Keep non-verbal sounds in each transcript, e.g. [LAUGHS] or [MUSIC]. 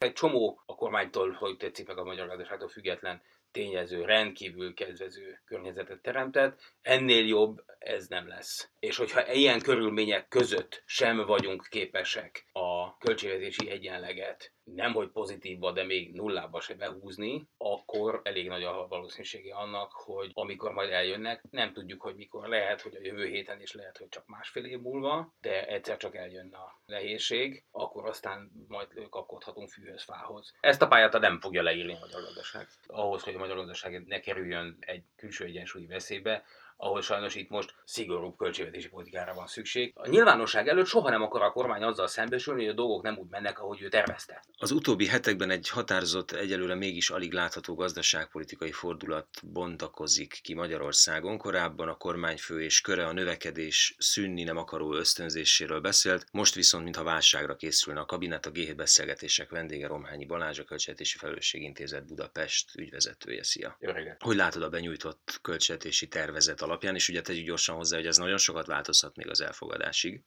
Egy csomó a kormánytól, hogy tetszik meg a magyar gazdaságtól független tényező rendkívül kedvező környezetet teremtett, ennél jobb ez nem lesz. És hogyha ilyen körülmények között sem vagyunk képesek a költségvetési egyenleget nem hogy pozitívba, de még nullába se behúzni, akkor elég nagy a valószínűsége annak, hogy amikor majd eljönnek, nem tudjuk, hogy mikor lehet, hogy a jövő héten is lehet, hogy csak másfél év múlva, de egyszer csak eljön a nehézség, akkor aztán majd kapkodhatunk fűhöz, fához. Ezt a pályát nem fogja leírni a magyar gazdaság. Ahhoz, hogy a magyar gazdaság ne kerüljön egy külső egyensúlyi veszélybe, ahol sajnos itt most szigorúbb költségvetési politikára van szükség. A nyilvánosság előtt soha nem akar a kormány azzal szembesülni, hogy a dolgok nem úgy mennek, ahogy ő tervezte. Az utóbbi hetekben egy határozott, egyelőre mégis alig látható gazdaságpolitikai fordulat bontakozik ki Magyarországon. Korábban a kormányfő és köre a növekedés szűnni nem akaró ösztönzéséről beszélt, most viszont mintha válságra készülne a kabinet, a G7 beszélgetések vendége Romhányi Balázs, a Költségvetési Felelősségintézet Budapest ügyvezetője. Szia! Jó Hogy látod a benyújtott költségvetési tervezet alapján, és ugye tegyük gyorsan hozzá, hogy ez nagyon sokat változhat még az elfogadásig.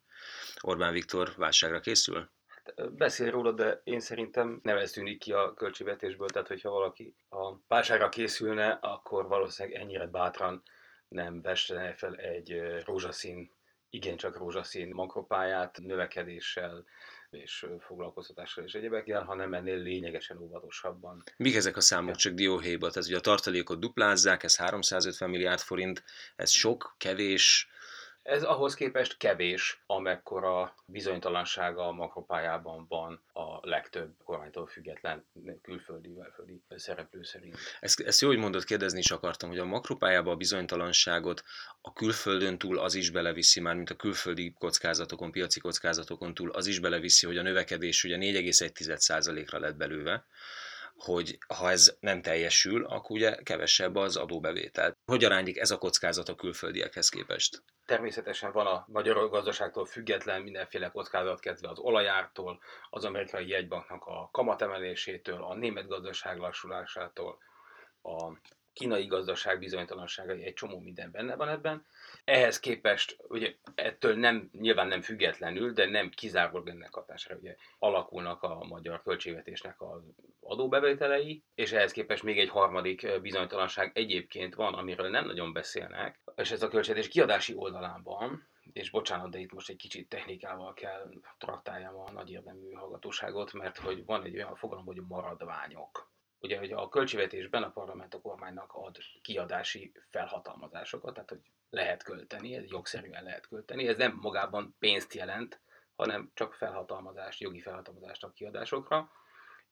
Orbán Viktor válságra készül? Hát, beszél róla, de én szerintem nem ez tűnik ki a költségvetésből, tehát hogyha valaki a válságra készülne, akkor valószínűleg ennyire bátran nem vestene fel egy rózsaszín, igencsak rózsaszín makropályát növekedéssel, és foglalkoztatással és egyebekkel, hanem ennél lényegesen óvatosabban. Mik ezek a számok csak dióhéjba? Tehát ugye a tartalékot duplázzák, ez 350 milliárd forint, ez sok, kevés, ez ahhoz képest kevés, amekkora bizonytalansága a makropályában van a legtöbb kormánytól független külföldi, belföldi szereplő szerint. Ezt, ezt jó, hogy mondod, kérdezni is akartam, hogy a makropályában a bizonytalanságot a külföldön túl az is beleviszi, már mint a külföldi kockázatokon, piaci kockázatokon túl az is beleviszi, hogy a növekedés ugye 4,1%-ra lett belőve, hogy ha ez nem teljesül, akkor ugye kevesebb az adóbevétel. Hogy aránylik ez a kockázat a külföldiekhez képest? Természetesen van a magyar gazdaságtól független mindenféle kockázat, kezdve az olajártól, az amerikai jegybanknak a kamatemelésétől, a német gazdaság lassulásától, a kínai gazdaság bizonytalanságai, egy csomó minden benne van ebben. Ehhez képest, ugye ettől nem, nyilván nem függetlenül, de nem kizárólag ennek hatására, ugye alakulnak a magyar költségvetésnek az adóbevételei, és ehhez képest még egy harmadik bizonytalanság egyébként van, amiről nem nagyon beszélnek, és ez a költségvetés kiadási oldalán van, és bocsánat, de itt most egy kicsit technikával kell traktáljam a nagy érdemű hallgatóságot, mert hogy van egy olyan fogalom, hogy maradványok ugye hogy a költségvetésben a parlament a kormánynak ad kiadási felhatalmazásokat, tehát hogy lehet költeni, ez jogszerűen lehet költeni, ez nem magában pénzt jelent, hanem csak felhatalmazást, jogi felhatalmazást a kiadásokra,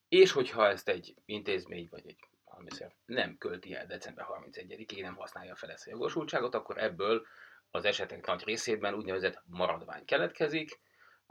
és hogyha ezt egy intézmény vagy egy valamiszer nem költi el december 31-ig, nem használja fel ezt a jogosultságot, akkor ebből az esetek nagy részében úgynevezett maradvány keletkezik,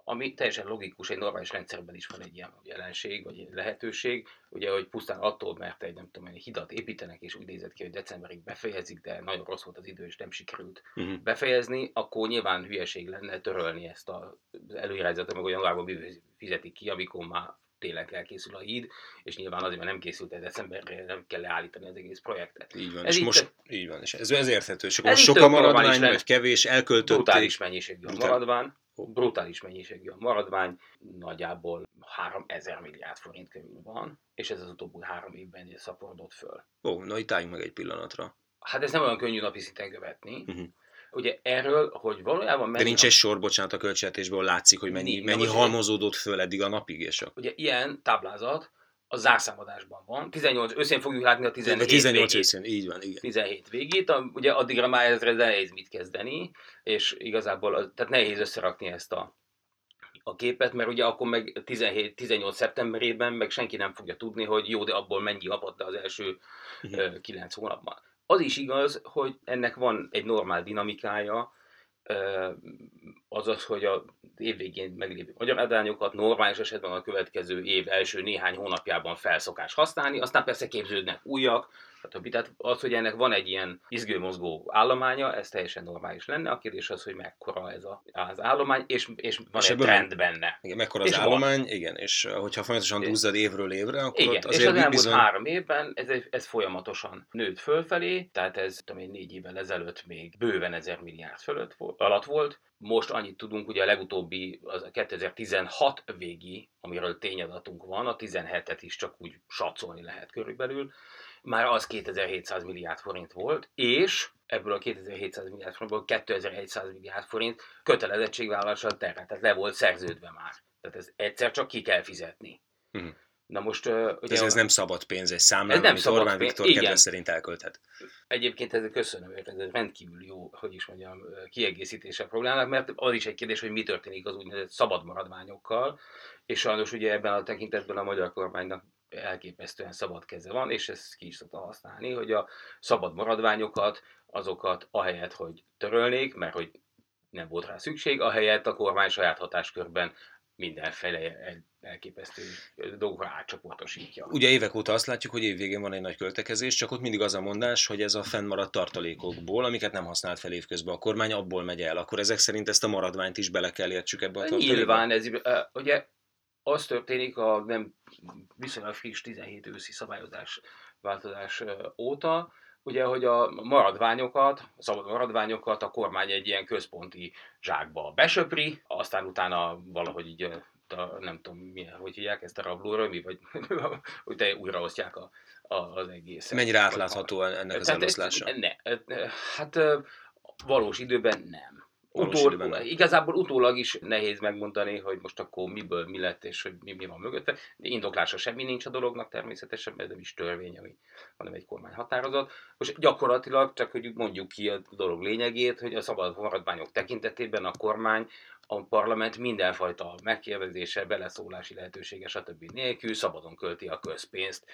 ami teljesen logikus, egy normális rendszerben is van egy ilyen jelenség, vagy egy lehetőség, ugye, hogy pusztán attól, mert egy nem tudom, egy hidat építenek, és úgy nézett ki, hogy decemberig befejezik, de nagyon rossz volt az idő, és nem sikerült uh-huh. befejezni, akkor nyilván hülyeség lenne törölni ezt az előirányzatot, meg olyan januárban fizetik ki, amikor már tényleg elkészül a híd, és nyilván azért, mert nem készült el decemberre, nem kell leállítani az egész projektet. Így van, ez és most, te... így van, és ez, ez érthető, és akkor sok a maradvány, vagy kevés, elköltötték. Brutális mennyiségű a maradvány, brutális mennyiségű a maradvány, nagyjából 3000 milliárd forint körül van, és ez az utóbbi három évben szaporodott föl. Ó, na itt álljunk meg egy pillanatra. Hát ez nem olyan könnyű napi szinten követni. Uh-huh. Ugye erről, hogy valójában... Mennyi De nincs egy sor, bocsánat, a költségvetésből látszik, hogy mennyi, mennyi halmozódott föl eddig a napig, és a... Ugye ilyen táblázat, a zárszámadásban van. 18 őszén fogjuk látni a 17 18 végét. őszén, így van, igen. 17 végét, a, ugye addigra már ezre nehéz mit kezdeni, és igazából az, tehát nehéz összerakni ezt a, a képet, mert ugye akkor meg 17, 18 szeptemberében meg senki nem fogja tudni, hogy jó, de abból mennyi kapott az első uh-huh. 9 hónapban. Az is igaz, hogy ennek van egy normál dinamikája, az az, hogy a évvégén meglévő magyar adányokat normális esetben a következő év első néhány hónapjában felszokás használni, aztán persze képződnek újak, stb. Tehát az, hogy ennek van egy ilyen izgőmozgó állománya, ez teljesen normális lenne. A kérdés az, hogy mekkora ez a, az állomány, és, és van és egy trend benne. Igen, mekkora az és állomány, van. igen, és hogyha folyamatosan duzzad évről évre, akkor igen, azért és az elmúlt bizony... három évben ez, ez folyamatosan nőtt fölfelé, tehát ez tudom én, négy évvel ezelőtt még bőven ezer milliárd fölött, alatt volt, most annyit tudunk, ugye a legutóbbi, az 2016 végi, amiről tényadatunk van, a 17-et is csak úgy satszolni lehet körülbelül, már az 2700 milliárd forint volt, és ebből a 2700 milliárd forintból 2100 milliárd forint kötelezettségvállalással terhet, tehát le volt szerződve már. Tehát ez egyszer csak ki kell fizetni. Uh-huh. Na most, uh, ugye ez, ez nem szabad pénz egy számlán, ez nem amit Orbán pénz. Viktor kedve szerint elkölthet. Egyébként ez köszönöm, ez egy rendkívül jó, hogy is mondjam, kiegészítése a problémának, mert az is egy kérdés, hogy mi történik az úgynevezett szabad maradványokkal, és sajnos ugye ebben a tekintetben a magyar kormánynak elképesztően szabad keze van, és ezt ki is szokta használni, hogy a szabad maradványokat, azokat ahelyett, hogy törölnék, mert hogy nem volt rá szükség, ahelyett a kormány saját hatáskörben mindenféle elképesztő dolgokra átcsoportosítja. Ugye évek óta azt látjuk, hogy évvégén van egy nagy költekezés, csak ott mindig az a mondás, hogy ez a fennmaradt tartalékokból, amiket nem használt fel évközben a kormány, abból megy el. Akkor ezek szerint ezt a maradványt is bele kell értsük ebbe a tartalékba? Nyilván, ez, ugye az történik a nem viszonylag friss 17 őszi szabályozás változás óta, ugye, hogy a maradványokat, a szabad maradványokat a kormány egy ilyen központi zsákba besöpri, aztán utána valahogy így a, nem tudom, milyen, hogy hívják ezt a rablóra, mi, vagy [LAUGHS] hogy te újraosztják a, a, az egészet. Mennyire átlátható ennek az eloszlása? Ne, hát valós időben nem. Utól, igazából utólag is nehéz megmondani, hogy most akkor miből mi lett, és hogy mi, mi van mögötte. Indoklása semmi nincs a dolognak természetesen, mert nem is törvény, ami, hanem egy kormány határozat. Most gyakorlatilag csak, hogy mondjuk ki a dolog lényegét, hogy a szabad maradványok tekintetében a kormány a parlament mindenfajta megkérdezése, beleszólási lehetősége, stb. nélkül szabadon költi a közpénzt.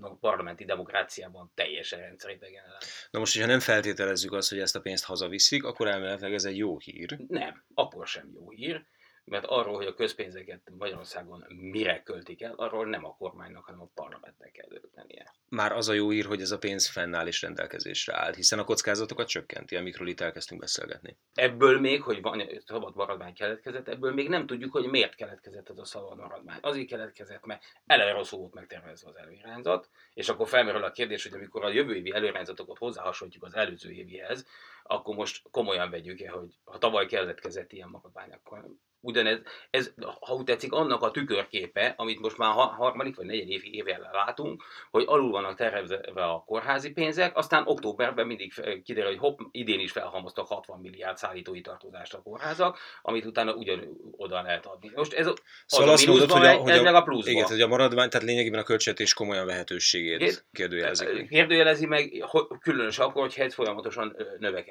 A parlamenti demokráciában teljesen rendszeridegen. Na most, hogyha nem feltételezzük azt, hogy ezt a pénzt hazaviszik, akkor elméletileg ez egy jó hír. Nem, akkor sem jó hír mert arról, hogy a közpénzeket Magyarországon mire költik el, arról nem a kormánynak, hanem a parlamentnek kell döntenie. Már az a jó ír, hogy ez a pénz fennáll és rendelkezésre áll, hiszen a kockázatokat csökkenti, amikről itt elkezdtünk beszélgetni. Ebből még, hogy van szabad maradvány keletkezett, ebből még nem tudjuk, hogy miért keletkezett ez a szabad maradvány. Azért keletkezett, mert eleve rosszul volt megtervezve az előirányzat, és akkor felmerül a kérdés, hogy amikor a jövő évi előirányzatokat hozzáhasonlítjuk az előző évihez, akkor most komolyan vegyük-e, hogy ha tavaly keletkezett ilyen maradvány, akkor ugyanez, ez, ha úgy tetszik, annak a tükörképe, amit most már harmadik vagy negyed évi évvel látunk, hogy alul vannak tervezve a kórházi pénzek, aztán októberben mindig kiderül, hogy hopp, idén is felhalmoztak 60 milliárd szállítói tartozást a kórházak, amit utána ugyan oda lehet adni. Most ez szóval azt mondod, hogy a, hogy ez a, meg a pluszban. Igen, hogy a maradvány, tehát lényegében a költségvetés komolyan vehetőségét kérdőjelezik. Kérdőjelezi meg, különösen akkor, hogyha ez folyamatosan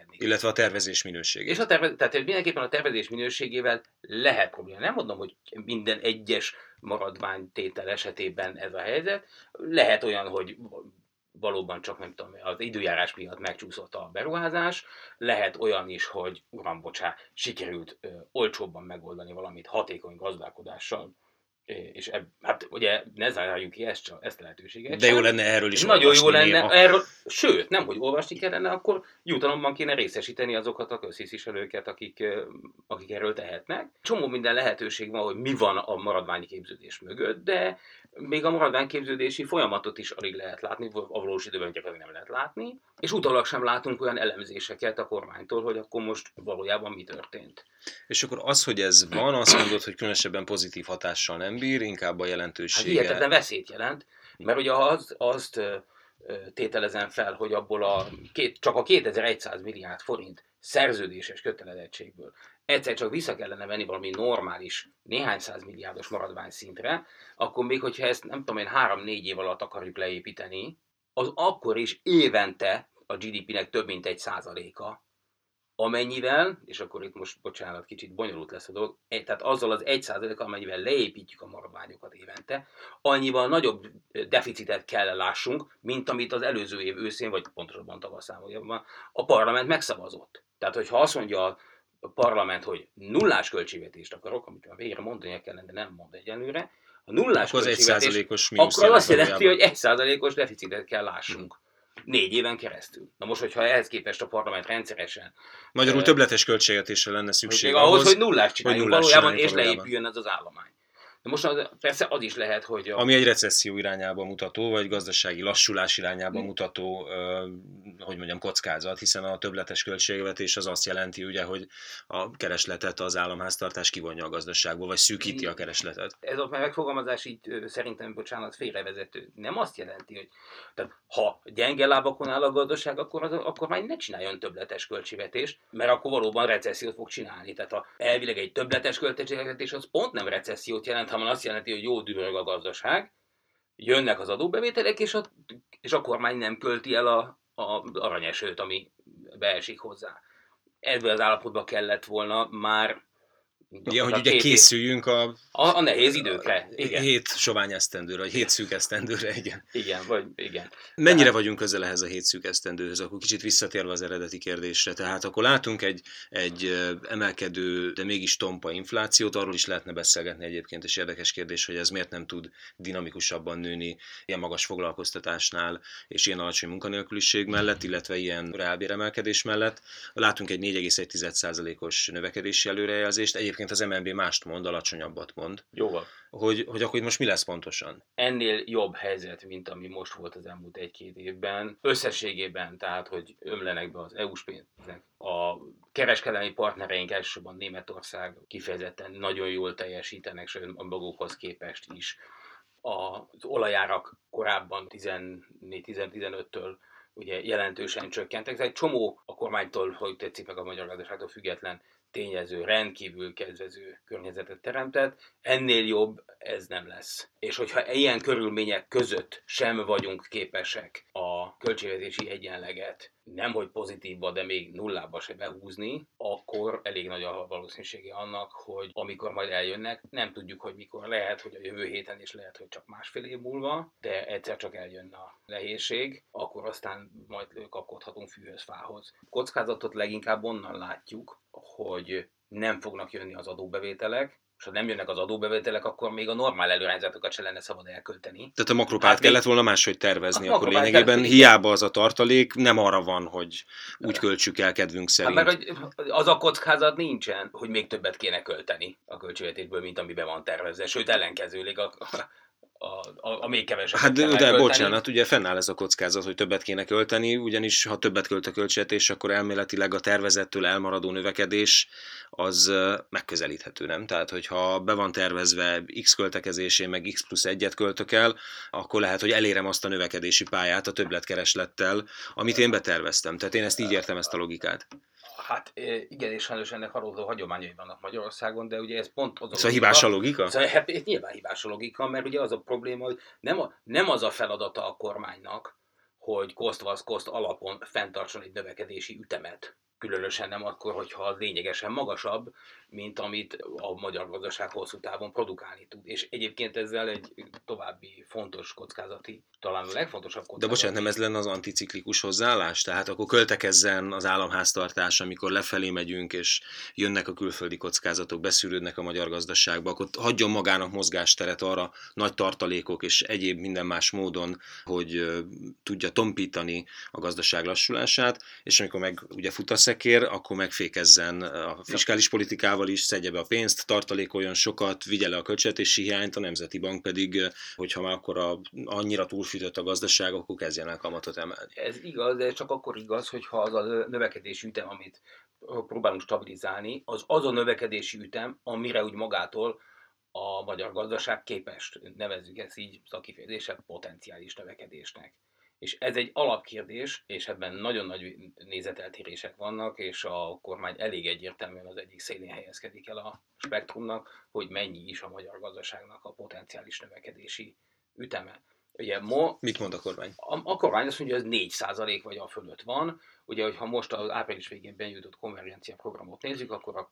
növekedni. Illetve a tervezés minőségét. És a terve, tehát mindenképpen a tervezés minőségével lehet probléma. Nem mondom, hogy minden egyes maradványtétel esetében ez a helyzet. Lehet olyan, hogy valóban csak nem tudom, az időjárás miatt megcsúszott a beruházás. Lehet olyan is, hogy uram, bocsá, sikerült ö, olcsóbban megoldani valamit hatékony gazdálkodással, és ebb, hát ugye ne zárjuk ki ezt, ezt a lehetőséget. De jó lenne erről is Nagyon jó lenne, néha. erről, sőt, nem, hogy olvasni kellene, akkor jutalomban kéne részesíteni azokat a közhiszviselőket, akik, akik erről tehetnek. Csomó minden lehetőség van, hogy mi van a maradványi képződés mögött, de még a maradványképződési folyamatot is alig lehet látni, a valós időben gyakorlatilag nem lehet látni, és utólag sem látunk olyan elemzéseket a kormánytól, hogy akkor most valójában mi történt. És akkor az, hogy ez van, azt mondod, hogy különösebben pozitív hatással nem bír, inkább a jelentősége. Hát hihetetlen veszélyt jelent, mert ugye az, azt tételezem fel, hogy abból a két, csak a 2100 milliárd forint szerződéses kötelezettségből egyszer csak vissza kellene venni valami normális, néhány száz milliárdos maradvány szintre, akkor még hogyha ezt nem tudom én három-négy év alatt akarjuk leépíteni, az akkor is évente a GDP-nek több mint egy százaléka, amennyivel, és akkor itt most, bocsánat, kicsit bonyolult lesz a dolog, e, tehát azzal az egy százalék, amennyivel leépítjük a maradványokat évente, annyival nagyobb deficitet kell lássunk, mint amit az előző év őszén, vagy pontosabban tavaszán, a parlament megszavazott. Tehát, hogyha azt mondja a parlament, hogy nullás költségvetést akarok, amit a végre mondani kellene, de nem mond egyelőre, a nullás akkor költségvetés, akkor azt jelenti, hogy egy százalékos deficitet kell lássunk. Hmm négy éven keresztül. Na most, hogyha ehhez képest a parlament rendszeresen... Magyarul többletes költségvetésre lenne szükség ahhoz, ahhoz, hogy nullás csináljunk hogy nullás valójában, és leépüljön ez az állomány. De most persze az is lehet, hogy... A... Ami egy recesszió irányába mutató, vagy gazdasági lassulás irányába mm. mutató, hogy mondjam, kockázat, hiszen a többletes költségvetés az azt jelenti, ugye, hogy a keresletet az államháztartás kivonja a gazdaságból, vagy szűkíti a keresletet. Ez a megfogalmazás így szerintem, bocsánat, félrevezető. Nem azt jelenti, hogy tehát, ha gyenge lábakon áll a gazdaság, akkor, az, akkor már ne csináljon többletes költségvetést, mert akkor valóban recessziót fog csinálni. Tehát a, elvileg egy többletes költségvetés az pont nem recessziót jelent, hanem azt jelenti, hogy jó dürög a gazdaság, jönnek az adóbevételek, és a, és a kormány nem költi el a, a aranyesőt, ami beesik hozzá. Ebből az állapotban kellett volna már Ja, hogy ugye készüljünk a, a, a nehéz időkre. Igen. Hét sovány esztendőre, vagy hét szűk esztendőre, igen. Igen, vagy igen. Mennyire tehát... vagyunk közel ehhez a hét szűk esztendőhöz? Akkor kicsit visszatérve az eredeti kérdésre. Tehát akkor látunk egy, egy emelkedő, de mégis tompa inflációt, arról is lehetne beszélgetni egyébként, és érdekes kérdés, hogy ez miért nem tud dinamikusabban nőni ilyen magas foglalkoztatásnál, és ilyen alacsony munkanélküliség mellett, illetve ilyen reálbéremelkedés mellett. Látunk egy 4,1%-os növekedési előrejelzést. Egyébként egyébként az MNB mást mond, alacsonyabbat mond. Jóval. Hogy, hogy akkor itt most mi lesz pontosan? Ennél jobb helyzet, mint ami most volt az elmúlt egy-két évben. Összességében, tehát, hogy ömlenek be az EU-s pénzek. A kereskedelmi partnereink elsősorban Németország kifejezetten nagyon jól teljesítenek, sőt a magukhoz képest is. Az olajárak korábban 14-15-től ugye jelentősen csökkentek. Ez egy csomó a kormánytól, hogy tetszik meg a magyar gazdaságtól független tényező rendkívül kedvező környezetet teremtett, ennél jobb ez nem lesz. És hogyha ilyen körülmények között sem vagyunk képesek a költségvetési egyenleget nem hogy pozitívba, de még nullába se behúzni, akkor elég nagy a valószínűsége annak, hogy amikor majd eljönnek, nem tudjuk, hogy mikor lehet, hogy a jövő héten, és lehet, hogy csak másfél év múlva, de egyszer csak eljön a nehézség, akkor aztán majd kapkodhatunk fűhöz, fához. Kockázatot leginkább onnan látjuk, hogy nem fognak jönni az adóbevételek, és ha nem jönnek az adóbevételek, akkor még a normál előrányzatokat se lenne szabad elkölteni. Tehát a makropát hát kellett volna máshogy tervezni, akkor lényegében kellett, hiába az a tartalék, nem arra van, hogy úgy költsük el kedvünk szerint. Hát mert az a kockázat nincsen, hogy még többet kéne költeni a költségvetésből, mint amiben van tervezve. Sőt, ellenkezőleg a, a, a, a még kevesebb. Hát de, de bocsánat, ugye fennáll ez a kockázat, hogy többet kéne költeni, ugyanis ha többet költ a költségvetés, akkor elméletileg a tervezettől elmaradó növekedés az megközelíthető, nem? Tehát, hogyha be van tervezve X költekezésén, meg X plusz egyet költök el, akkor lehet, hogy elérem azt a növekedési pályát a többletkereslettel, amit én beterveztem. Tehát én ezt így értem ezt a logikát. Hát igen, és sajnos ennek haródó hagyományai vannak Magyarországon, de ugye ez pont az a Szóval hibás a logika? Szóval hát, nyilván hibás a logika, mert ugye az a probléma, hogy nem, a, nem az a feladata a kormánynak, hogy kost alapon fenntartson egy növekedési ütemet különösen nem akkor, hogyha az lényegesen magasabb, mint amit a magyar gazdaság hosszú távon produkálni tud. És egyébként ezzel egy további fontos kockázati, talán a legfontosabb kockázati. De bocsánat, nem ez lenne az anticiklikus hozzáállás? Tehát akkor költekezzen az államháztartás, amikor lefelé megyünk, és jönnek a külföldi kockázatok, beszűrődnek a magyar gazdaságba, akkor hagyjon magának mozgásteret arra nagy tartalékok és egyéb minden más módon, hogy tudja tompítani a gazdaság lassulását, és amikor meg ugye fut a szekér, akkor megfékezzen a fiskális politikával, is szedje be a pénzt, tartalékoljon sokat, vigye le a költségvetési hiányt, a Nemzeti Bank pedig, hogyha már akkor a, annyira túlfűtött a gazdaság, akkor kezdjen el kamatot emelni. Ez igaz, de csak akkor igaz, hogyha az a növekedési ütem, amit próbálunk stabilizálni, az az a növekedési ütem, amire úgy magától a magyar gazdaság képes, nevezzük ezt így szakifejezéssel, potenciális növekedésnek. És ez egy alapkérdés, és ebben nagyon nagy nézeteltérések vannak, és a kormány elég egyértelműen az egyik szélén helyezkedik el a spektrumnak, hogy mennyi is a magyar gazdaságnak a potenciális növekedési üteme. Ugye mo, Mit mond a kormány? A, a kormány azt mondja, hogy ez 4 vagy a fölött van. Ugye, hogyha most az április végén benyújtott konvergencia programot nézzük, akkor a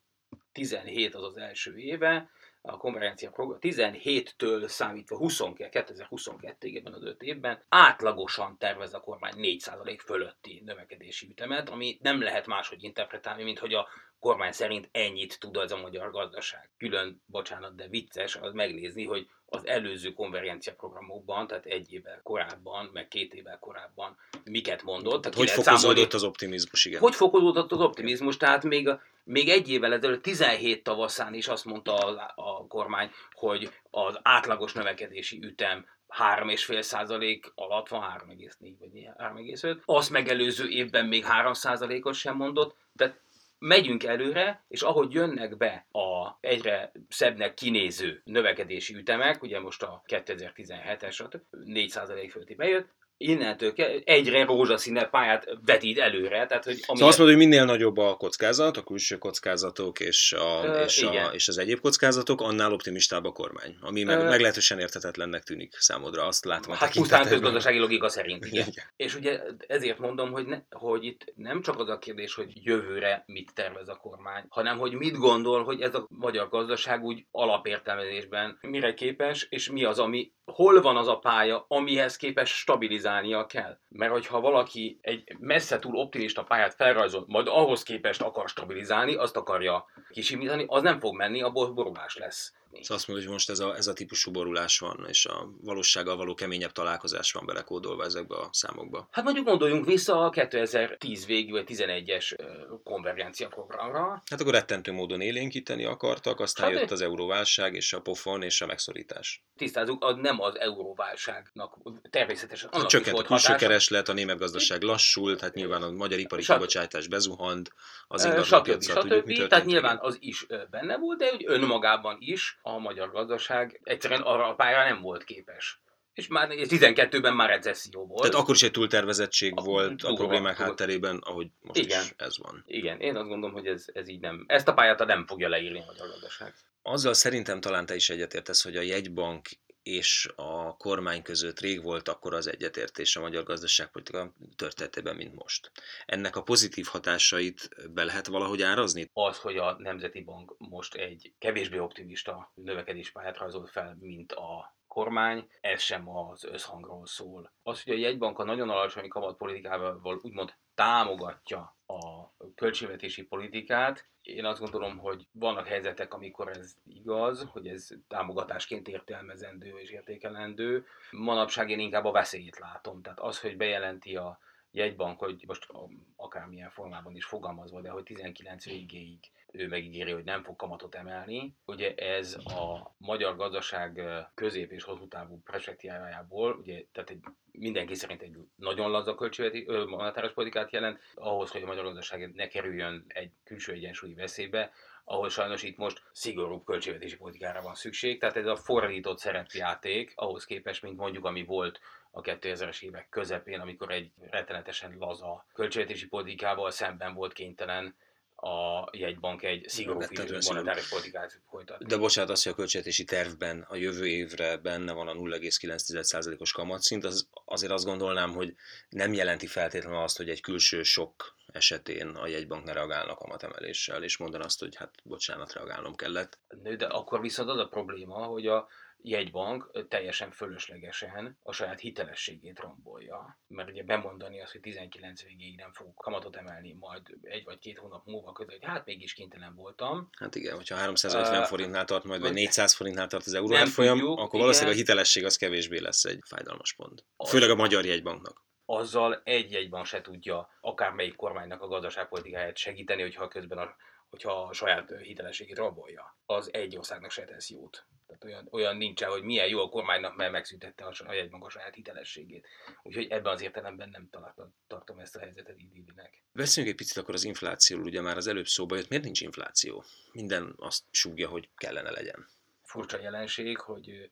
17 az az első éve, a konferencia program 17-től számítva 22, 2022-ig ebben az 5 évben átlagosan tervez a kormány 4% fölötti növekedési ütemet, ami nem lehet máshogy interpretálni, mint hogy a kormány szerint ennyit tud az a magyar gazdaság. Külön, bocsánat, de vicces az megnézni, hogy az előző konvergencia programokban, tehát egy évvel korábban, meg két évvel korábban miket mondott. Tehát hogy fokozódott számolni, az optimizmus, igen. Hogy fokozódott az optimizmus, tehát még még egy évvel ezelőtt, 17 tavaszán is azt mondta a, a kormány, hogy az átlagos növekedési ütem 3,5 százalék alatt van, 3,4 vagy 3,5. Azt megelőző évben még 3 százalékot sem mondott, de megyünk előre, és ahogy jönnek be a egyre szebbnek kinéző növekedési ütemek, ugye most a 2017-es 4 százalék fölti bejött, innentől egyre rózsaszínebb pályát vetít előre. Tehát, hogy ami szóval azt mondod, hogy minél nagyobb a kockázat, a külső kockázatok és, a, Ö, és, a, és az egyéb kockázatok, annál optimistább a kormány. Ami meg, Ö, meglehetősen értetetlennek tűnik számodra, azt látom. Hát pusztán közgazdasági logika szerint. Igen. igen. És ugye ezért mondom, hogy, ne, hogy itt nem csak az a kérdés, hogy jövőre mit tervez a kormány, hanem hogy mit gondol, hogy ez a magyar gazdaság úgy alapértelmezésben mire képes, és mi az, ami hol van az a pálya, amihez képes stabilizálnia kell. Mert hogyha valaki egy messze túl optimista pályát felrajzol, majd ahhoz képest akar stabilizálni, azt akarja kisimítani, az nem fog menni, abból borulás lesz. Szóval azt mondod, hogy most ez a, ez a típusú borulás van, és a valósággal való keményebb találkozás van belekódolva ezekbe a számokba. Hát mondjuk gondoljunk vissza a 2010 végű vagy 11-es konvergencia programra. Hát akkor rettentő módon élénkíteni akartak, aztán hát jött az euróválság, és a pofon, és a megszorítás. Tisztázunk, az nem az euróválságnak természetesen annak Csökkent a külső kereslet, a német gazdaság lassult, hát nyilván a magyar ipari kibocsátás bezuhant, az ingatlanpiacra tudjuk, mi Tehát nyilván az is benne volt, de hogy önmagában is a magyar gazdaság egyszerűen arra a pályára nem volt képes. És már 12-ben már recesszió volt. Tehát akkor is egy túltervezettség a, volt túl, a problémák túl. hátterében, ahogy most Igen. is ez van. Igen, én azt gondolom, hogy ez, ez így nem. Ezt a pályát nem fogja leírni a magyar gazdaság. Azzal szerintem talán te is egyetértesz, hogy a jegybank és a kormány között rég volt akkor az egyetértés a magyar gazdaságpolitika történetében, mint most. Ennek a pozitív hatásait be lehet valahogy árazni? Az, hogy a Nemzeti Bank most egy kevésbé optimista növekedéspályát rajzolt fel, mint a kormány, ez sem az összhangról szól. Az, hogy a jegybank a nagyon alacsony kamatpolitikával úgymond támogatja a költségvetési politikát, én azt gondolom, hogy vannak helyzetek, amikor ez igaz, hogy ez támogatásként értelmezendő és értékelendő. Manapság én inkább a veszélyét látom. Tehát az, hogy bejelenti a jegybank, hogy most akármilyen formában is fogalmazva, de hogy 19 végéig ő megígéri, hogy nem fog kamatot emelni. Ugye ez a magyar gazdaság közép- és hosszú távú perspektívájából, ugye, tehát egy, mindenki szerint egy nagyon laza költségveti, monetáros politikát jelent, ahhoz, hogy a magyar gazdaság ne kerüljön egy külső egyensúlyi veszélybe, ahol sajnos itt most szigorúbb költségvetési politikára van szükség. Tehát ez a fordított szerepjáték ahhoz képest, mint mondjuk ami volt a 2000-es évek közepén, amikor egy rettenetesen laza költségvetési politikával szemben volt kénytelen a jegybank egy szigorú monetáris politikát folytat. De bocsánat, az, hogy a költségvetési tervben a jövő évre benne van a 0,9%-os kamatszint, az, azért azt gondolnám, hogy nem jelenti feltétlenül azt, hogy egy külső sok esetén a jegybank ne reagálnak a matemeléssel, és mondan azt, hogy hát bocsánat, reagálnom kellett. De akkor viszont az a probléma, hogy a jegybank teljesen fölöslegesen a saját hitelességét rombolja. Mert ugye bemondani azt, hogy 19 végéig nem fogok kamatot emelni, majd egy vagy két hónap múlva közül, hogy hát mégis kénytelen voltam. Hát igen, hogyha 350 uh, forintnál tart majd, vagy 400 forintnál tart az euró folyam, akkor igen. valószínűleg a hitelesség az kevésbé lesz egy fájdalmas pont. Főleg a magyar jegybanknak azzal egy jegybank se tudja akármelyik kormánynak a gazdaságpolitikáját segíteni, hogyha közben a, hogyha a saját hitelességét rabolja. Az egy országnak se tesz jót. Tehát olyan, olyan nincsen, hogy milyen jó a kormánynak, mert megszüntette a, a jegybank a saját hitelességét. Úgyhogy ebben az értelemben nem találtam, tartom ezt a helyzetet idillinek. Beszéljünk egy picit akkor az inflációról, ugye már az előbb szóba jött, miért nincs infláció? Minden azt súgja, hogy kellene legyen. Furcsa jelenség, hogy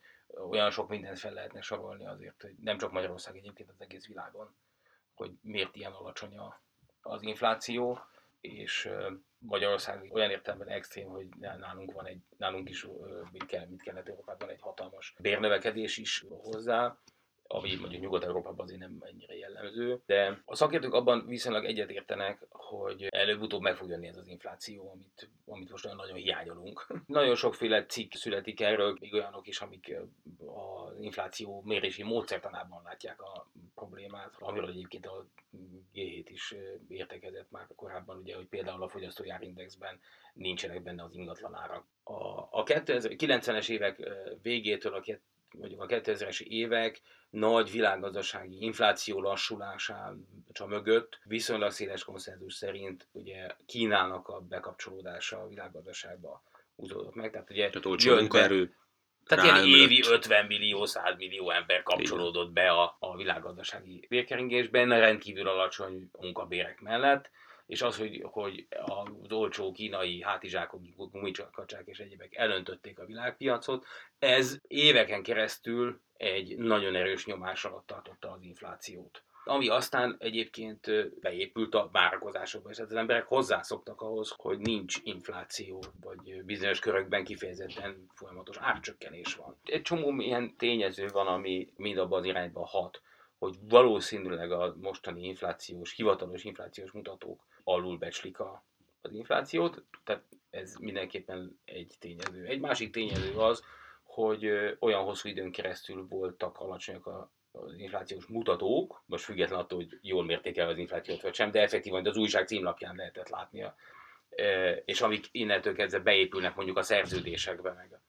olyan sok mindent fel lehetne sorolni azért, hogy nem csak Magyarország egyébként az egész világon, hogy miért ilyen alacsony az infláció, és Magyarország olyan értelemben extrém, hogy nálunk van egy, nálunk is, mit, kell, mit kellett Európában egy hatalmas bérnövekedés is hozzá, ami mondjuk Nyugat-Európában azért nem ennyire jellemző, de a szakértők abban viszonylag egyetértenek, hogy előbb-utóbb meg fog jönni ez az infláció, amit, amit most olyan nagyon hiányolunk. [LAUGHS] nagyon sokféle cikk születik erről, még olyanok is, amik az infláció mérési módszertanában látják a problémát, amiről egyébként a G7 is értekezett már korábban, ugye, hogy például a fogyasztói árindexben nincsenek benne az ingatlanárak. A, a 90-es évek végétől a mondjuk a 2000-es évek nagy világgazdasági infláció lassulása mögött viszonylag széles konszenzus szerint ugye Kínának a bekapcsolódása a világgazdaságba húzódott meg. Tehát ugye Tehát olcsó munkaerő. Tehát ilyen évi 50 millió, 100 millió ember kapcsolódott be a, a világgazdasági vérkeringésben, rendkívül alacsony munkabérek mellett, és az, hogy, hogy az olcsó kínai hátizsákok, gumicsakat és egyébek elöntötték a világpiacot, ez éveken keresztül egy nagyon erős nyomás alatt tartotta az inflációt. Ami aztán egyébként beépült a várakozásokba, és az emberek hozzászoktak ahhoz, hogy nincs infláció, vagy bizonyos körökben kifejezetten folyamatos árcsökkenés van. Egy csomó ilyen tényező van, ami mind abban az irányban hat, hogy valószínűleg a mostani inflációs, hivatalos inflációs mutatók alulbecslik a, az inflációt, tehát ez mindenképpen egy tényező. Egy másik tényező az, hogy olyan hosszú időn keresztül voltak alacsonyak a, az inflációs mutatók, most független attól, hogy jól mérték el az inflációt vagy sem, de effektívan az újság címlapján lehetett látni, és amik innentől kezdve beépülnek mondjuk a szerződésekbe, meg,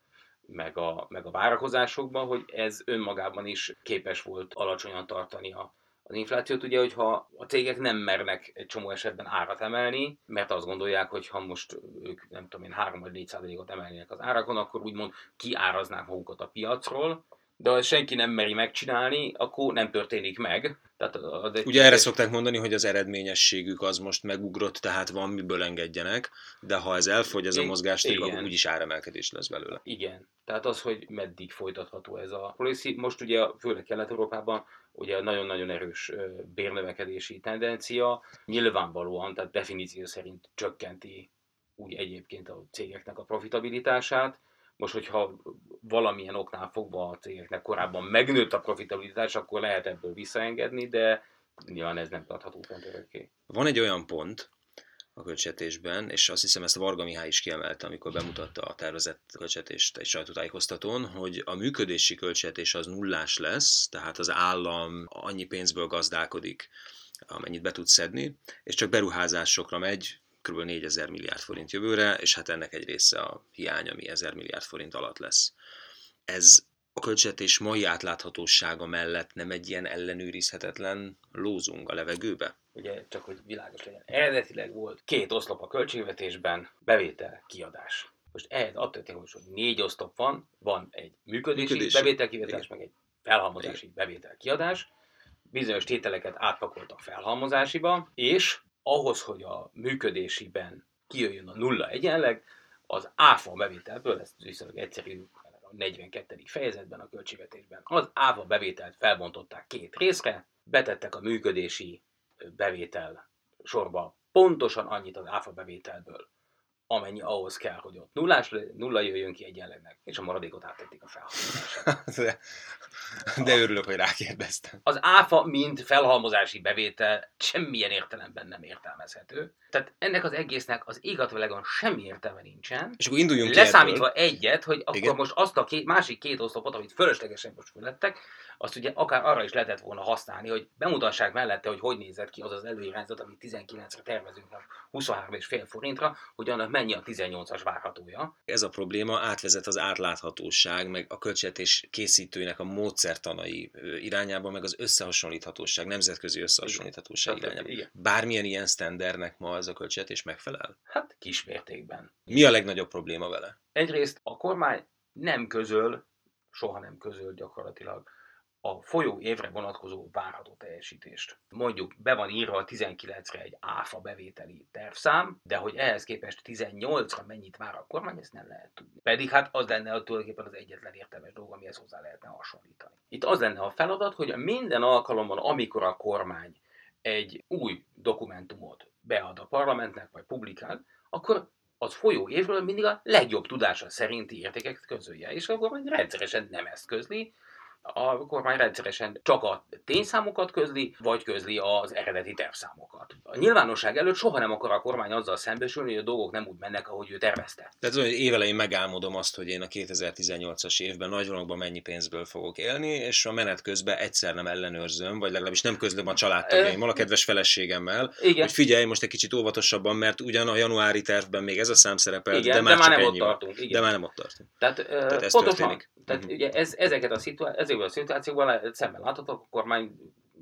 meg, a, meg a várakozásokba, hogy ez önmagában is képes volt alacsonyan tartani a, az inflációt, ugye, hogyha a cégek nem mernek egy csomó esetben árat emelni, mert azt gondolják, hogy ha most ők, nem tudom én, 3 vagy 4 százalékot emelnének az árakon, akkor úgymond kiáraznák magukat a piacról, de ha senki nem meri megcsinálni, akkor nem történik meg. Tehát az egy Ugye erre szokták mondani, hogy az eredményességük az most megugrott, tehát van miből engedjenek, de ha ez elfogy, ez a mozgásték, akkor úgyis áremelkedés lesz belőle. Igen. Tehát az, hogy meddig folytatható ez a policy. Most ugye főleg Kelet-Európában ugye nagyon-nagyon erős bérnövekedési tendencia, nyilvánvalóan, tehát definíció szerint csökkenti úgy egyébként a cégeknek a profitabilitását. Most, hogyha valamilyen oknál fogva a cégeknek korábban megnőtt a profitabilitás, akkor lehet ebből visszaengedni, de nyilván ez nem tartható fent örökké. Van egy olyan pont, a költségvetésben, és azt hiszem ezt Varga Mihály is kiemelte, amikor bemutatta a tervezett költségvetést egy sajtótájékoztatón, hogy a működési költségvetés az nullás lesz, tehát az állam annyi pénzből gazdálkodik, amennyit be tud szedni, és csak beruházásokra megy, kb. 4000 milliárd forint jövőre, és hát ennek egy része a hiány, ami 1000 milliárd forint alatt lesz. Ez a költségvetés mai átláthatósága mellett nem egy ilyen ellenőrizhetetlen lózung a levegőbe? Ugye csak, hogy világos legyen. Eredetileg volt két oszlop a költségvetésben, bevétel, kiadás. Most ehhez attól hogy négy oszlop van, van egy működési, működési. bevételkivetás, meg egy felhalmozási bevételkiadás. Bizonyos tételeket átpakoltak felhalmozásiba, és ahhoz, hogy a működésiben kijöjjön a nulla egyenleg, az áfa bevételből, ez viszonylag egyszerű, 42. fejezetben a költségvetésben. Az áfa bevételt felbontották két részre, betettek a működési bevétel sorba. Pontosan annyit az áfa bevételből, amennyi ahhoz kell, hogy ott nullás, nulla jöjjön ki egyenlegnek, és a maradékot áttették a felhalmozásra. [LAUGHS] de, örülök, hogy rákérdeztem. Az áfa, mint felhalmozási bevétel semmilyen értelemben nem értelmezhető. Tehát ennek az egésznek az égatvilágon semmi értelme nincsen. És akkor induljunk Leszámítva ebből. egyet, hogy akkor Igen? most azt a két, másik két oszlopot, amit fölöslegesen most föllettek, azt ugye akár arra is lehetett volna használni, hogy bemutassák mellette, hogy hogy nézett ki az az előirányzat, amit 19-re tervezünk meg 23,5 forintra, hogy annak mennyi a 18-as várhatója. Ez a probléma átvezet az átláthatóság, meg a költségvetés készítőinek a módszertanai irányába, meg az összehasonlíthatóság, nemzetközi összehasonlíthatóság igen. irányába. Igen. Bármilyen ilyen standardnek ma ez a költségvetés megfelel? Hát kismértékben. Mi a legnagyobb probléma vele? Egyrészt a kormány nem közöl, soha nem közöl gyakorlatilag a folyó évre vonatkozó várható teljesítést. Mondjuk be van írva a 19-re egy áfa bevételi tervszám, de hogy ehhez képest 18-ra mennyit vár a kormány, ezt nem lehet tudni. Pedig hát az lenne tulajdonképpen az egyetlen értelmes dolog, amihez hozzá lehetne hasonlítani. Itt az lenne a feladat, hogy minden alkalommal, amikor a kormány egy új dokumentumot bead a parlamentnek, vagy publikál, akkor az folyó évről mindig a legjobb tudása szerinti értékeket közölje, és akkor majd rendszeresen nem ezt közli, a kormány rendszeresen csak a tényszámokat közli, vagy közli az eredeti tervszámokat. a nyilvánosság előtt soha nem akar a kormány azzal szembesülni, hogy a dolgok nem úgy mennek, ahogy ő tervezte. Tehát hogy évelején megálmodom azt, hogy én a 2018-as évben nagyvonalakban mennyi pénzből fogok élni, és a menet közben egyszer nem ellenőrzöm, vagy legalábbis nem közlöm a családtagjaimmal, a kedves feleségemmel, Igen. hogy figyelj most egy kicsit óvatosabban, mert ugyan a januári tervben még ez a szám szerepel, Igen, de már, de már nem ott tartunk. Igen. De már nem ott tartunk. Tehát, tehát ez pontosan, történik. tehát Mhm. ugye ez, ezeket a szituá- ezekben a szituációkban szemben láthatók, a kormány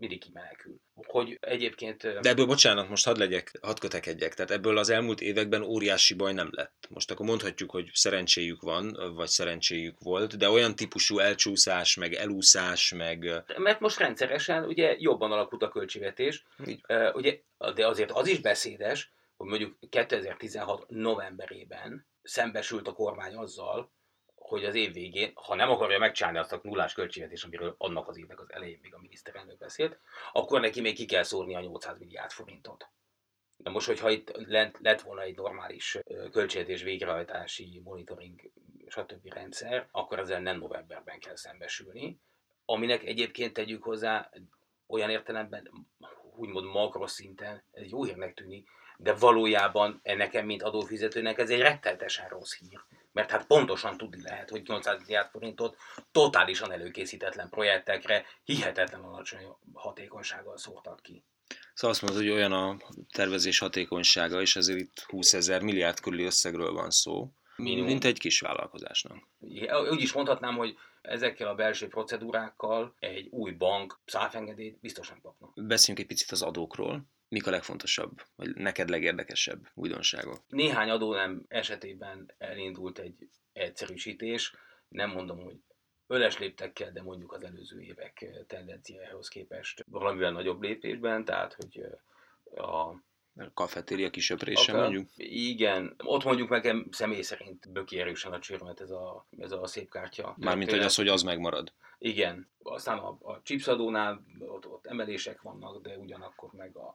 mindig kimenekül. Hogy egyébként... De ebből, bocsánat, most hadd legyek, hadd kötekedjek. Tehát ebből az elmúlt években óriási baj nem lett. Most akkor mondhatjuk, hogy szerencséjük van, vagy szerencséjük volt, de olyan típusú elcsúszás, meg elúszás, meg... Mert most rendszeresen ugye jobban alakult a költségvetés, Így. Ugye, de azért az is beszédes, hogy mondjuk 2016 novemberében szembesült a kormány azzal, hogy az év végén, ha nem akarja megcsinálni azt a nullás költségvetés, amiről annak az évnek az elején még a miniszterelnök beszélt, akkor neki még ki kell szórni a 800 milliárd forintot. Na most, hogyha itt lett, lett volna egy normális költségvetés végrehajtási, monitoring, stb. rendszer, akkor ezzel nem novemberben kell szembesülni, aminek egyébként tegyük hozzá olyan értelemben, úgymond makroszinten, ez jó hírnek tűnik, de valójában nekem, mint adófizetőnek ez egy rettenetesen rossz hír. Mert hát pontosan tudni lehet, hogy 800 milliárd forintot totálisan előkészítetlen projektekre hihetetlen alacsony hatékonysággal szórtak ki. Szóval azt mondod, hogy olyan a tervezés hatékonysága, és azért itt 20 ezer milliárd körüli összegről van szó, Minimum. mint egy kis vállalkozásnak. Úgy is mondhatnám, hogy ezekkel a belső procedúrákkal egy új bank száfengedélyt biztosan kapna. Beszéljünk egy picit az adókról. Mik a legfontosabb, vagy neked legérdekesebb újdonságok? Néhány adónem esetében elindult egy egyszerűsítés, nem mondom, hogy öles léptekkel, de mondjuk az előző évek tendenciájához képest valamivel nagyobb lépésben, tehát hogy a A kafetéria kisöprése mondjuk? Igen, ott mondjuk nekem személy szerint böki erősen a csőrömet ez a, ez a szép kártya. Mármint, hogy az, hogy az megmarad. Igen, aztán a, a chipsadónál ott, ott emelések vannak, de ugyanakkor meg a,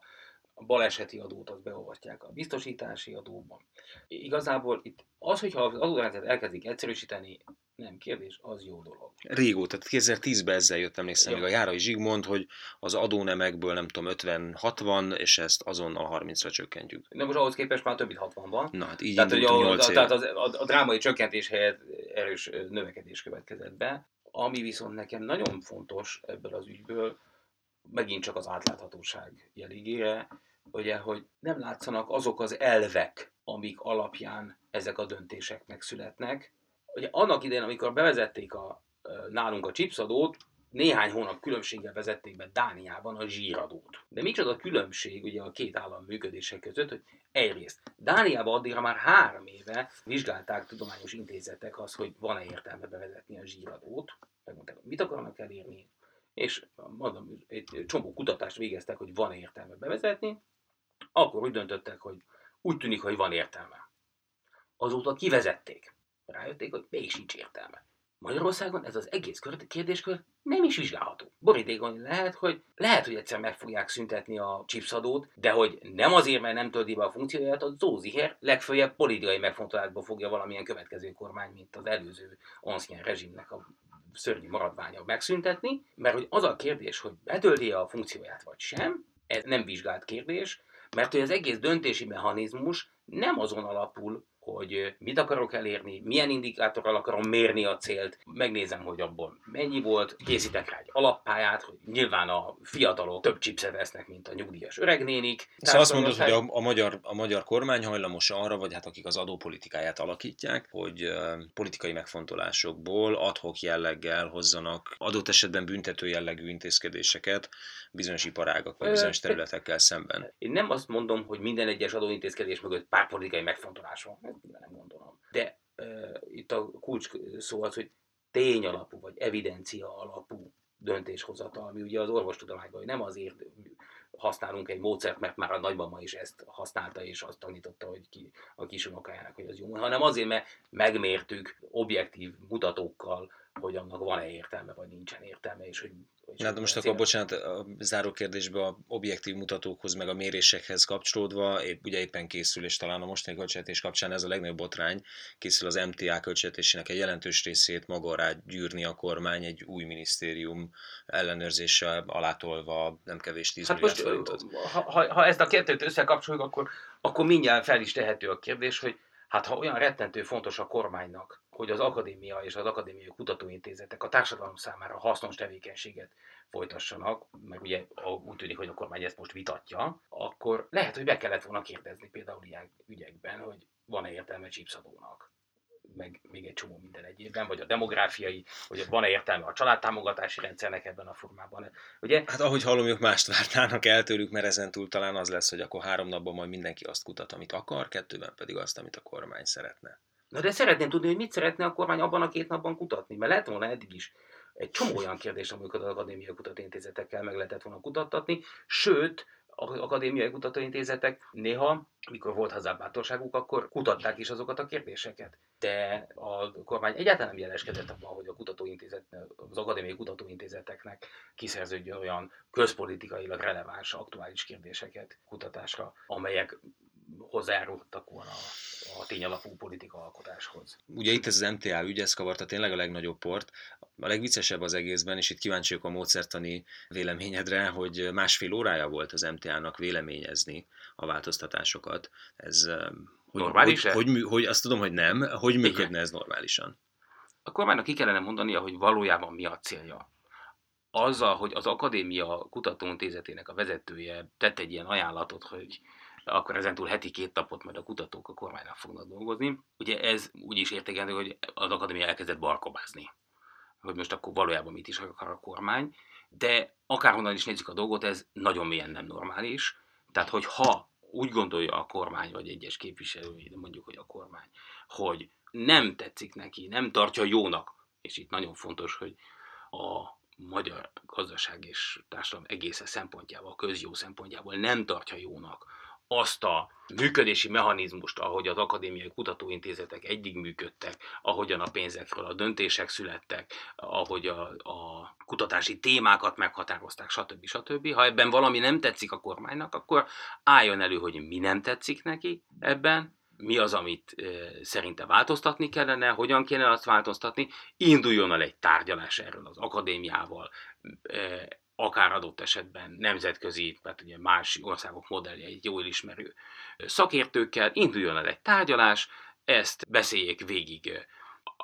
a baleseti adót azt beolvatják a biztosítási adóban. Igazából itt az, hogyha az adórendszert elkezdik egyszerűsíteni, nem kérdés, az jó dolog. Régóta, tehát 2010-ben ezzel jött, emlékszem, Ja. még a Járai Zsigmond, hogy az adónemekből nem tudom, 50-60, és ezt azonnal 30-ra csökkentjük. De most ahhoz képest már több mint 60 van. Na hát így Tehát, hogy a, 8 a, tehát az, a, a drámai csökkentés helyett erős növekedés következett be. Ami viszont nekem nagyon fontos ebből az ügyből, megint csak az átláthatóság jeligére, ugye, hogy nem látszanak azok az elvek, amik alapján ezek a döntések megszületnek. Ugye annak idején, amikor bevezették a, nálunk a chipsadót, néhány hónap különbséggel vezették be Dániában a zsíradót. De micsoda különbség ugye a két állam működése között, hogy egyrészt Dániában addigra már három éve vizsgálták tudományos intézetek azt, hogy van-e értelme bevezetni a zsíradót, megmondták, mit akarnak elérni, és mondom, egy csomó kutatást végeztek, hogy van-e értelme bevezetni, akkor úgy döntöttek, hogy úgy tűnik, hogy van értelme. Azóta kivezették. Rájötték, hogy még sincs értelme. Magyarországon ez az egész kör- kérdéskör nem is vizsgálható. Borítékony lehet, hogy lehet, hogy egyszer meg fogják szüntetni a chipsadót, de hogy nem azért, mert nem tölti be a funkcióját, a Zóziher legfőjebb politikai megfontolásba fogja valamilyen következő kormány, mint az előző ancien rezsimnek a szörnyű maradványa megszüntetni, mert hogy az a kérdés, hogy betölti a funkcióját vagy sem, ez nem vizsgált kérdés, mert hogy az egész döntési mechanizmus nem azon alapul, hogy mit akarok elérni, milyen indikátorral akarom mérni a célt, megnézem, hogy abból mennyi volt, készítek rá egy alappályát, hogy nyilván a fiatalok több chipset vesznek, mint a nyugdíjas öregnénik. Szóval azt mondod, hogy a, a, magyar, a magyar kormány hajlamos arra, vagy hát akik az adópolitikáját alakítják, hogy uh, politikai megfontolásokból adhok jelleggel hozzanak adott esetben büntető jellegű intézkedéseket bizonyos iparágak vagy bizonyos területekkel szemben. Én nem azt mondom, hogy minden egyes adóintézkedés mögött pártpolitikai megfontolás van, ezt nem gondolom. De uh, itt a kulcs szó az, hogy tény alapú, vagy evidencia alapú döntéshozatal, ami ugye az orvostudományban hogy nem azért használunk egy módszert, mert már a nagymama is ezt használta, és azt tanította, hogy ki, a kisunokájának, hogy az jó, hanem azért, mert megmértük objektív mutatókkal, hogy annak van-e értelme, vagy nincsen értelme, és hogy, hogy Na, de most akkor bocsánat, a záró kérdésbe a objektív mutatókhoz, meg a mérésekhez kapcsolódva, épp, ugye éppen készül, és talán a mostani költségvetés kapcsán ez a legnagyobb botrány, készül az MTA költségvetésének egy jelentős részét maga rá gyűrni a kormány egy új minisztérium ellenőrzése alátolva nem kevés 10 hát forintot. Ha, ha, ha, ezt a kettőt összekapcsoljuk, akkor, akkor mindjárt fel is tehető a kérdés, hogy hát ha olyan rettentő fontos a kormánynak, hogy az akadémia és az akadémiai kutatóintézetek a társadalom számára hasznos tevékenységet folytassanak, mert ugye úgy tűnik, hogy a kormány ezt most vitatja, akkor lehet, hogy be kellett volna kérdezni például ilyen ügyekben, hogy van-e értelme csípszadónak meg még egy csomó minden egyébben, vagy a demográfiai, hogy van-e értelme a családtámogatási rendszernek ebben a formában. Ugye? Hát ahogy hallom, ők mást várnának el tőlük, mert ezen túl talán az lesz, hogy akkor három napban majd mindenki azt kutat, amit akar, kettőben pedig azt, amit a kormány szeretne. Na de szeretném tudni, hogy mit szeretne a kormány abban a két napban kutatni, mert lehet volna eddig is egy csomó olyan kérdés, amiket az akadémiai kutatóintézetekkel meg lehetett volna kutattatni, sőt, az akadémiai kutatóintézetek néha, mikor volt hozzá bátorságuk, akkor kutatták is azokat a kérdéseket. De a kormány egyáltalán nem jeleskedett abban, hogy a kutatóintézet, az akadémiai kutatóintézeteknek kiszerződjön olyan közpolitikailag releváns, aktuális kérdéseket kutatásra, amelyek hozzájárultak volna a tényalapú politika alkotáshoz. Ugye itt ez az MTA ügy, ez kavarta tényleg a legnagyobb port. A legviccesebb az egészben, és itt kíváncsiak a módszertani véleményedre, hogy másfél órája volt az MTA-nak véleményezni a változtatásokat. Ez hogy, Normális hogy, hogy, hogy, hogy, azt tudom, hogy nem. Hogy működne Igen. ez normálisan? A kormánynak ki kellene mondania, hogy valójában mi a célja. Azzal, hogy az akadémia kutatóintézetének a vezetője tett egy ilyen ajánlatot, hogy akkor ezentúl heti két napot majd a kutatók a kormánynak fognak dolgozni. Ugye ez úgy is értékelendő, hogy az akadémia elkezdett barkobázni, hogy most akkor valójában mit is akar a kormány, de akárhonnan is nézzük a dolgot, ez nagyon mélyen nem normális. Tehát, hogy ha úgy gondolja a kormány, vagy egyes képviselői, de mondjuk, hogy a kormány, hogy nem tetszik neki, nem tartja jónak, és itt nagyon fontos, hogy a magyar gazdaság és társadalom egészen szempontjából, a közjó szempontjából nem tartja jónak azt a működési mechanizmust, ahogy az akadémiai kutatóintézetek eddig működtek, ahogyan a pénzekről a döntések születtek, ahogy a, a kutatási témákat meghatározták, stb. stb. Ha ebben valami nem tetszik a kormánynak, akkor álljon elő, hogy mi nem tetszik neki ebben, mi az, amit e, szerinte változtatni kellene, hogyan kéne azt változtatni, induljon el egy tárgyalás erről az akadémiával, e, akár adott esetben nemzetközi, tehát ugye más országok modellje egy jól ismerő szakértőkkel, induljon el egy tárgyalás, ezt beszéljék végig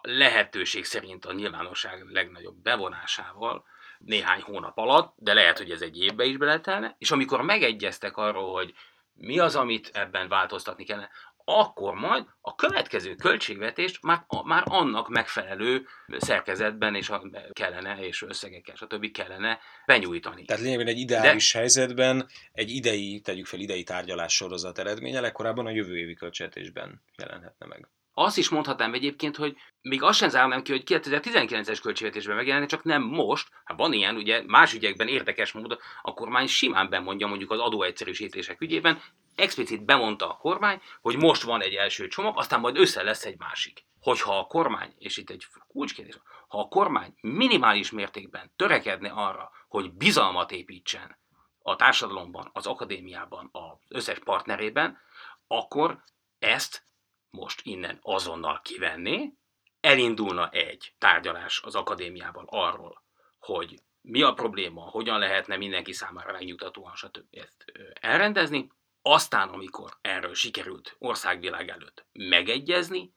lehetőség szerint a nyilvánosság legnagyobb bevonásával, néhány hónap alatt, de lehet, hogy ez egy évbe is beletelne, és amikor megegyeztek arról, hogy mi az, amit ebben változtatni kellene, akkor majd a következő költségvetést már, már annak megfelelő szerkezetben és a, kellene, és összegekkel, stb. kellene benyújtani. Tehát lényegében egy ideális De... helyzetben egy idei, tegyük fel idei tárgyalás sorozat eredménye legkorábban a jövő évi költségvetésben jelenhetne meg. Azt is mondhatnám egyébként, hogy még azt sem zárnám ki, hogy 2019-es költségvetésben megjelenne, csak nem most. Hát van ilyen, ugye más ügyekben érdekes módon a kormány simán bemondja mondjuk az adóegyszerűsítések ügyében, explicit bemondta a kormány, hogy most van egy első csomag, aztán majd össze lesz egy másik. Hogyha a kormány, és itt egy kulcskérdés, ha a kormány minimális mértékben törekedne arra, hogy bizalmat építsen a társadalomban, az akadémiában, az összes partnerében, akkor ezt most innen azonnal kivenni, elindulna egy tárgyalás az akadémiával arról, hogy mi a probléma, hogyan lehetne mindenki számára megnyugtatóan, stb. ezt elrendezni, aztán, amikor erről sikerült országvilág előtt megegyezni,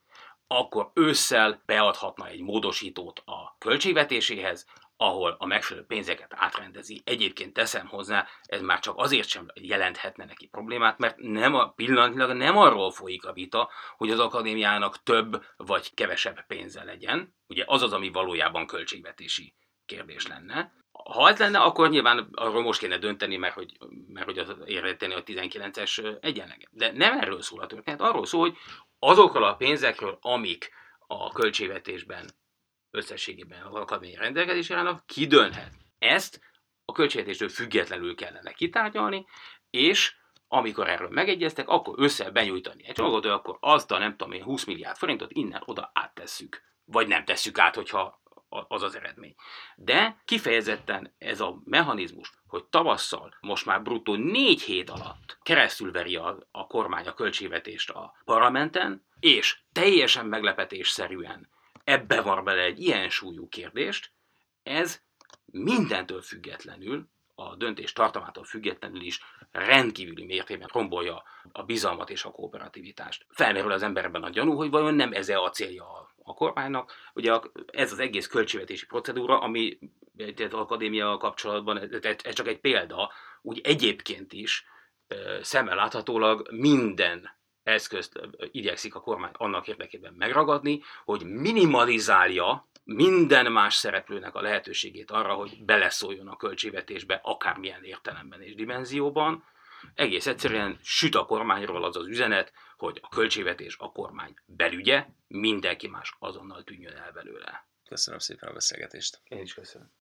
akkor ősszel beadhatna egy módosítót a költségvetéséhez, ahol a megfelelő pénzeket átrendezi. Egyébként teszem hozzá, ez már csak azért sem jelenthetne neki problémát, mert nem a, pillanatilag nem arról folyik a vita, hogy az akadémiának több vagy kevesebb pénze legyen. Ugye az az, ami valójában költségvetési kérdés lenne. Ha ez lenne, akkor nyilván arról most kéne dönteni, mert hogy, mert hogy az érteni a 19-es egyenlege. De nem erről szól a történet, arról szól, hogy azokról a pénzekről, amik a költségvetésben összességében az akadémiai rendelkezésre állnak, kidőlhet. Ezt a költségvetéstől függetlenül kellene kitárgyalni, és amikor erről megegyeztek, akkor össze benyújtani egy csomagot, akkor azt a nem tudom én 20 milliárd forintot innen oda áttesszük. Vagy nem tesszük át, hogyha az az eredmény. De kifejezetten ez a mechanizmus, hogy tavasszal most már bruttó négy hét alatt keresztülveri a, a kormány a költségvetést a parlamenten, és teljesen meglepetésszerűen ebbe van bele egy ilyen súlyú kérdést, ez mindentől függetlenül, a döntés tartalmától függetlenül is rendkívüli mértékben rombolja a bizalmat és a kooperativitást. Felmerül az emberben a gyanú, hogy vajon nem ez a célja a, a kormánynak. Ugye ez az egész költségvetési procedúra, ami egy akadémia kapcsolatban, ez csak egy példa, úgy egyébként is szemmel láthatólag minden eszközt igyekszik a kormány annak érdekében megragadni, hogy minimalizálja minden más szereplőnek a lehetőségét arra, hogy beleszóljon a költségvetésbe akármilyen értelemben és dimenzióban. Egész egyszerűen süt a kormányról az az üzenet, hogy a költségvetés a kormány belügye, mindenki más azonnal tűnjön el belőle. Köszönöm szépen a beszélgetést. Én is köszönöm.